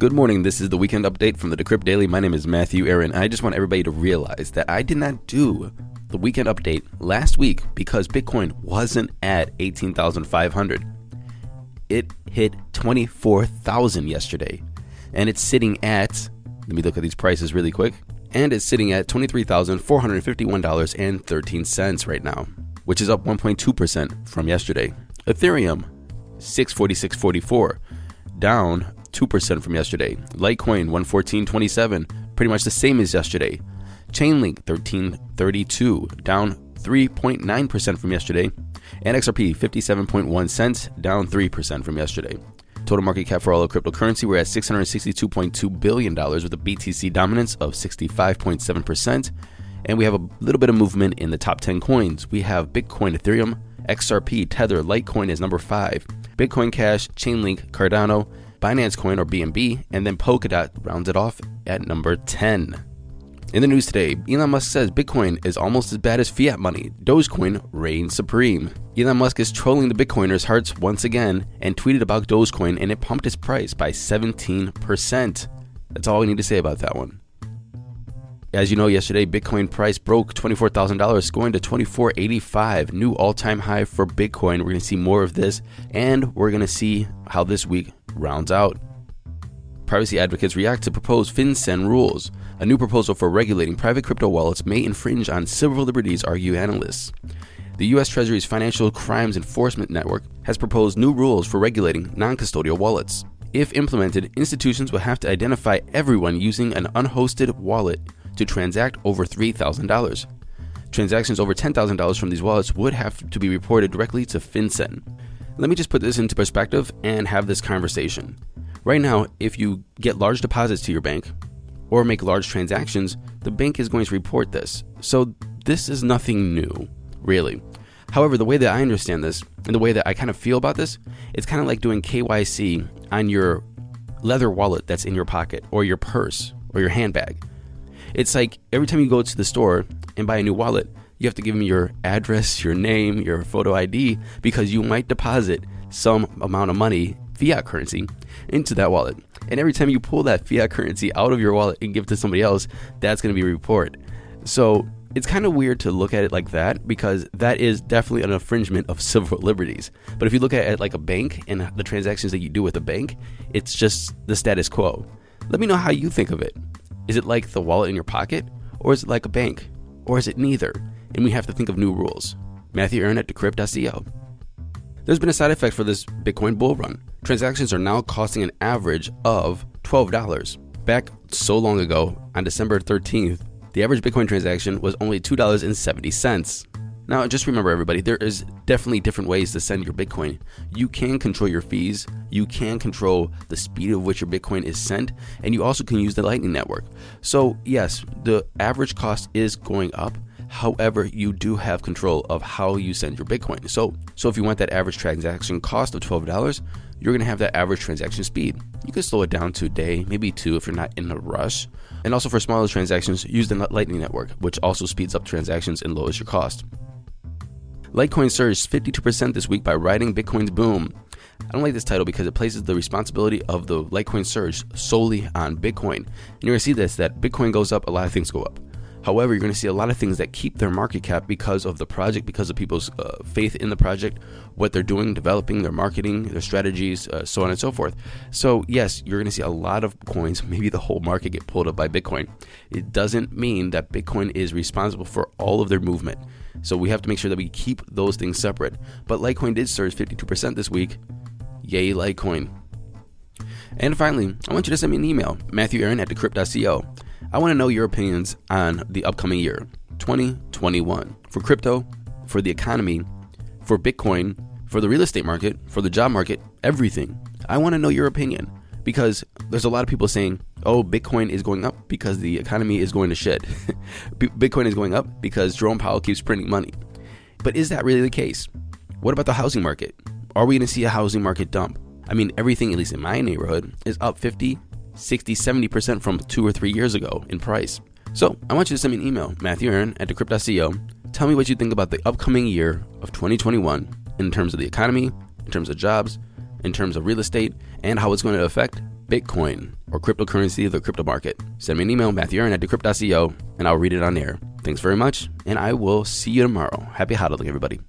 Good morning. This is the weekend update from the Decrypt Daily. My name is Matthew Aaron. I just want everybody to realize that I did not do the weekend update last week because Bitcoin wasn't at 18,500. It hit 24,000 yesterday and it's sitting at, let me look at these prices really quick, and it's sitting at $23,451.13 right now, which is up 1.2% from yesterday. Ethereum, 646.44, down 2% from yesterday. Litecoin, 114.27, pretty much the same as yesterday. Chainlink, 1332, down 3.9% from yesterday. And XRP, 57.1 cents, down 3% from yesterday. Total market cap for all of cryptocurrency, we're at $662.2 billion with a BTC dominance of 65.7%. And we have a little bit of movement in the top 10 coins. We have Bitcoin, Ethereum, XRP, Tether, Litecoin is number 5, Bitcoin Cash, Chainlink, Cardano, Binance Coin or BNB, and then Polkadot rounds it off at number 10. In the news today, Elon Musk says Bitcoin is almost as bad as fiat money. Dogecoin reigns supreme. Elon Musk is trolling the Bitcoiners' hearts once again and tweeted about Dogecoin and it pumped its price by 17%. That's all we need to say about that one. As you know, yesterday Bitcoin price broke $24,000, going to 2485, new all-time high for Bitcoin. We're going to see more of this and we're going to see how this week rounds out. Privacy advocates react to proposed FinCEN rules. A new proposal for regulating private crypto wallets may infringe on civil liberties, argue analysts. The U.S. Treasury's Financial Crimes Enforcement Network has proposed new rules for regulating non custodial wallets. If implemented, institutions will have to identify everyone using an unhosted wallet to transact over $3,000. Transactions over $10,000 from these wallets would have to be reported directly to FinCEN. Let me just put this into perspective and have this conversation. Right now, if you get large deposits to your bank or make large transactions, the bank is going to report this. So this is nothing new, really. However, the way that I understand this and the way that I kind of feel about this, it's kind of like doing KYC on your leather wallet that's in your pocket or your purse or your handbag. It's like every time you go to the store and buy a new wallet, you have to give them your address, your name, your photo ID because you might deposit some amount of money fiat currency into that wallet. And every time you pull that fiat currency out of your wallet and give it to somebody else, that's going to be a report. So it's kind of weird to look at it like that because that is definitely an infringement of civil liberties. But if you look at it like a bank and the transactions that you do with a bank, it's just the status quo. Let me know how you think of it. Is it like the wallet in your pocket? Or is it like a bank? Or is it neither? And we have to think of new rules. Matthew Aaron at Decrypt.co. There's been a side effect for this Bitcoin bull run. Transactions are now costing an average of $12. Back so long ago, on December 13th, the average Bitcoin transaction was only $2.70. Now, just remember, everybody, there is definitely different ways to send your Bitcoin. You can control your fees, you can control the speed of which your Bitcoin is sent, and you also can use the Lightning Network. So, yes, the average cost is going up, However, you do have control of how you send your Bitcoin. So, so if you want that average transaction cost of $12, you're going to have that average transaction speed. You can slow it down to a day, maybe two if you're not in a rush. And also for smaller transactions, use the Lightning Network, which also speeds up transactions and lowers your cost. Litecoin surged 52% this week by riding Bitcoin's boom. I don't like this title because it places the responsibility of the Litecoin surge solely on Bitcoin. And you're going to see this that Bitcoin goes up, a lot of things go up. However, you're going to see a lot of things that keep their market cap because of the project, because of people's uh, faith in the project, what they're doing, developing their marketing, their strategies, uh, so on and so forth. So, yes, you're going to see a lot of coins, maybe the whole market get pulled up by Bitcoin. It doesn't mean that Bitcoin is responsible for all of their movement. So, we have to make sure that we keep those things separate. But Litecoin did surge 52% this week. Yay, Litecoin. And finally, I want you to send me an email, Matthew Aaron at decrypt.co. I want to know your opinions on the upcoming year, 2021, for crypto, for the economy, for Bitcoin, for the real estate market, for the job market, everything. I want to know your opinion because there's a lot of people saying, oh, Bitcoin is going up because the economy is going to shit. Bitcoin is going up because Jerome Powell keeps printing money. But is that really the case? What about the housing market? Are we going to see a housing market dump? I mean, everything, at least in my neighborhood, is up 50, 60, 70% from two or three years ago in price. So I want you to send me an email, Matthew Aaron at Decrypt.co. Tell me what you think about the upcoming year of 2021 in terms of the economy, in terms of jobs, in terms of real estate, and how it's going to affect Bitcoin or cryptocurrency, the crypto market. Send me an email, Matthew Aaron at Decrypt.co, and I'll read it on air. Thanks very much, and I will see you tomorrow. Happy hodling, everybody.